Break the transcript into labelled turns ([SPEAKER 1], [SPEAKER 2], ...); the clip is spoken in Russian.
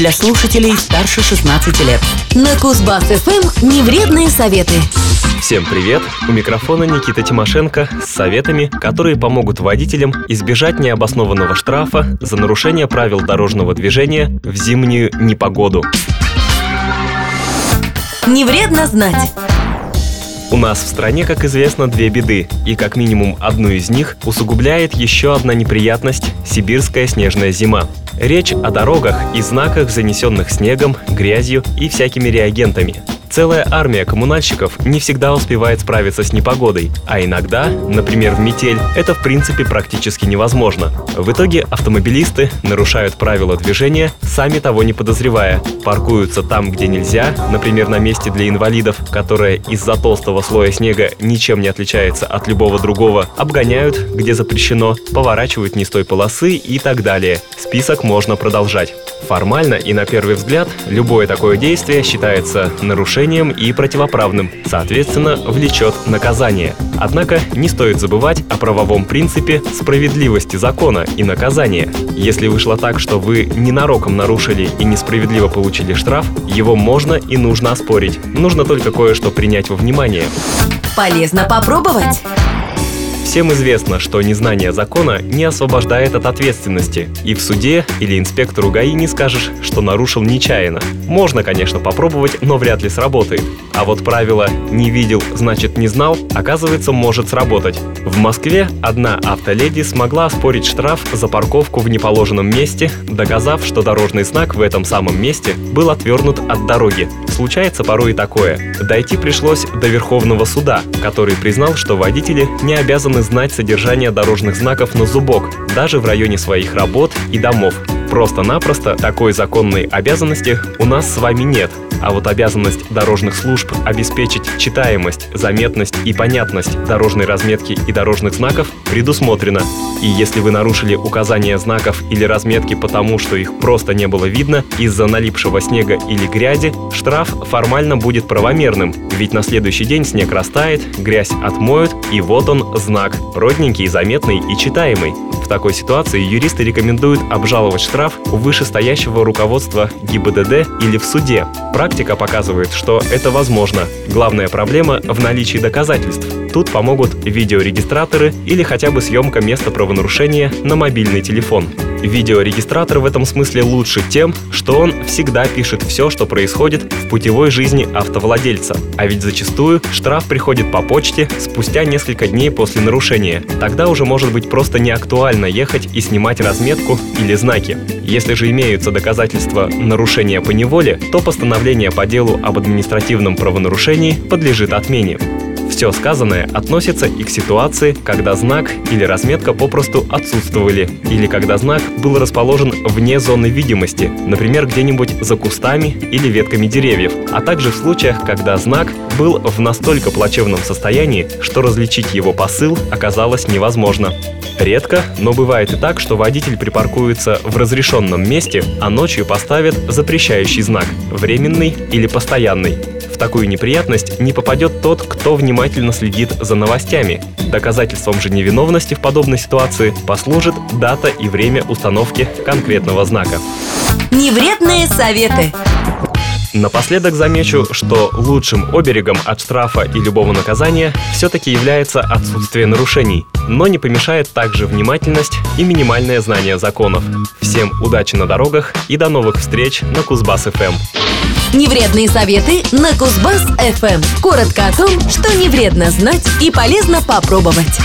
[SPEAKER 1] для слушателей старше 16 лет.
[SPEAKER 2] На Кузбасс-ФМ невредные советы.
[SPEAKER 3] Всем привет! У микрофона Никита Тимошенко с советами, которые помогут водителям избежать необоснованного штрафа за нарушение правил дорожного движения в зимнюю непогоду.
[SPEAKER 2] Не вредно знать.
[SPEAKER 3] У нас в стране, как известно, две беды, и как минимум одну из них усугубляет еще одна неприятность – сибирская снежная зима. Речь о дорогах и знаках, занесенных снегом, грязью и всякими реагентами. Целая армия коммунальщиков не всегда успевает справиться с непогодой, а иногда, например, в метель, это в принципе практически невозможно. В итоге автомобилисты нарушают правила движения, сами того не подозревая, паркуются там, где нельзя, например, на месте для инвалидов, которое из-за толстого слоя снега ничем не отличается от любого другого, обгоняют, где запрещено, поворачивают не с той полосы и так далее. Список можно продолжать. Формально и на первый взгляд любое такое действие считается нарушением и противоправным, соответственно, влечет наказание. Однако не стоит забывать о правовом принципе справедливости закона и наказания. Если вышло так, что вы ненароком нарушили и несправедливо получили штраф, его можно и нужно оспорить. Нужно только кое-что принять во внимание.
[SPEAKER 2] Полезно попробовать.
[SPEAKER 3] Всем известно, что незнание закона не освобождает от ответственности, и в суде или инспектору ГАИ не скажешь, что нарушил нечаянно. Можно, конечно, попробовать, но вряд ли сработает. А вот правило «не видел, значит не знал» оказывается может сработать. В Москве одна автоледи смогла оспорить штраф за парковку в неположенном месте, доказав, что дорожный знак в этом самом месте был отвернут от дороги. Случается порой и такое. Дойти пришлось до Верховного суда, который признал, что водители не обязаны знать содержание дорожных знаков на зубок, даже в районе своих работ и домов. Просто-напросто такой законной обязанности у нас с вами нет. А вот обязанность дорожных служб обеспечить читаемость, заметность и понятность дорожной разметки и дорожных знаков предусмотрена. И если вы нарушили указание знаков или разметки потому, что их просто не было видно из-за налипшего снега или грязи, штраф формально будет правомерным, ведь на следующий день снег растает, грязь отмоют, и вот он знак, родненький, заметный и читаемый. В такой ситуации юристы рекомендуют обжаловать штраф у вышестоящего руководства ГИБДД или в суде. Практика показывает, что это возможно. Главная проблема в наличии доказательств. Тут помогут видеорегистраторы или хотя бы съемка места правонарушения на мобильный телефон. Видеорегистратор в этом смысле лучше тем, что он всегда пишет все, что происходит в путевой жизни автовладельца. А ведь зачастую штраф приходит по почте спустя несколько дней после нарушения. Тогда уже может быть просто не актуально ехать и снимать разметку или знаки. Если же имеются доказательства нарушения по неволе, то постановление по делу об административном правонарушении подлежит отмене. Все сказанное относится и к ситуации, когда знак или разметка попросту отсутствовали, или когда знак был расположен вне зоны видимости, например, где-нибудь за кустами или ветками деревьев, а также в случаях, когда знак был в настолько плачевном состоянии, что различить его посыл оказалось невозможно. Редко, но бывает и так, что водитель припаркуется в разрешенном месте, а ночью поставит запрещающий знак – временный или постоянный такую неприятность не попадет тот, кто внимательно следит за новостями. Доказательством же невиновности в подобной ситуации послужит дата и время установки конкретного знака.
[SPEAKER 2] Невредные советы.
[SPEAKER 3] Напоследок замечу, что лучшим оберегом от штрафа и любого наказания все-таки является отсутствие нарушений, но не помешает также внимательность и минимальное знание законов. Всем удачи на дорогах и до новых встреч на Кузбасс-ФМ.
[SPEAKER 2] Невредные советы на Кузбасс-ФМ. Коротко о том, что не вредно знать и полезно попробовать.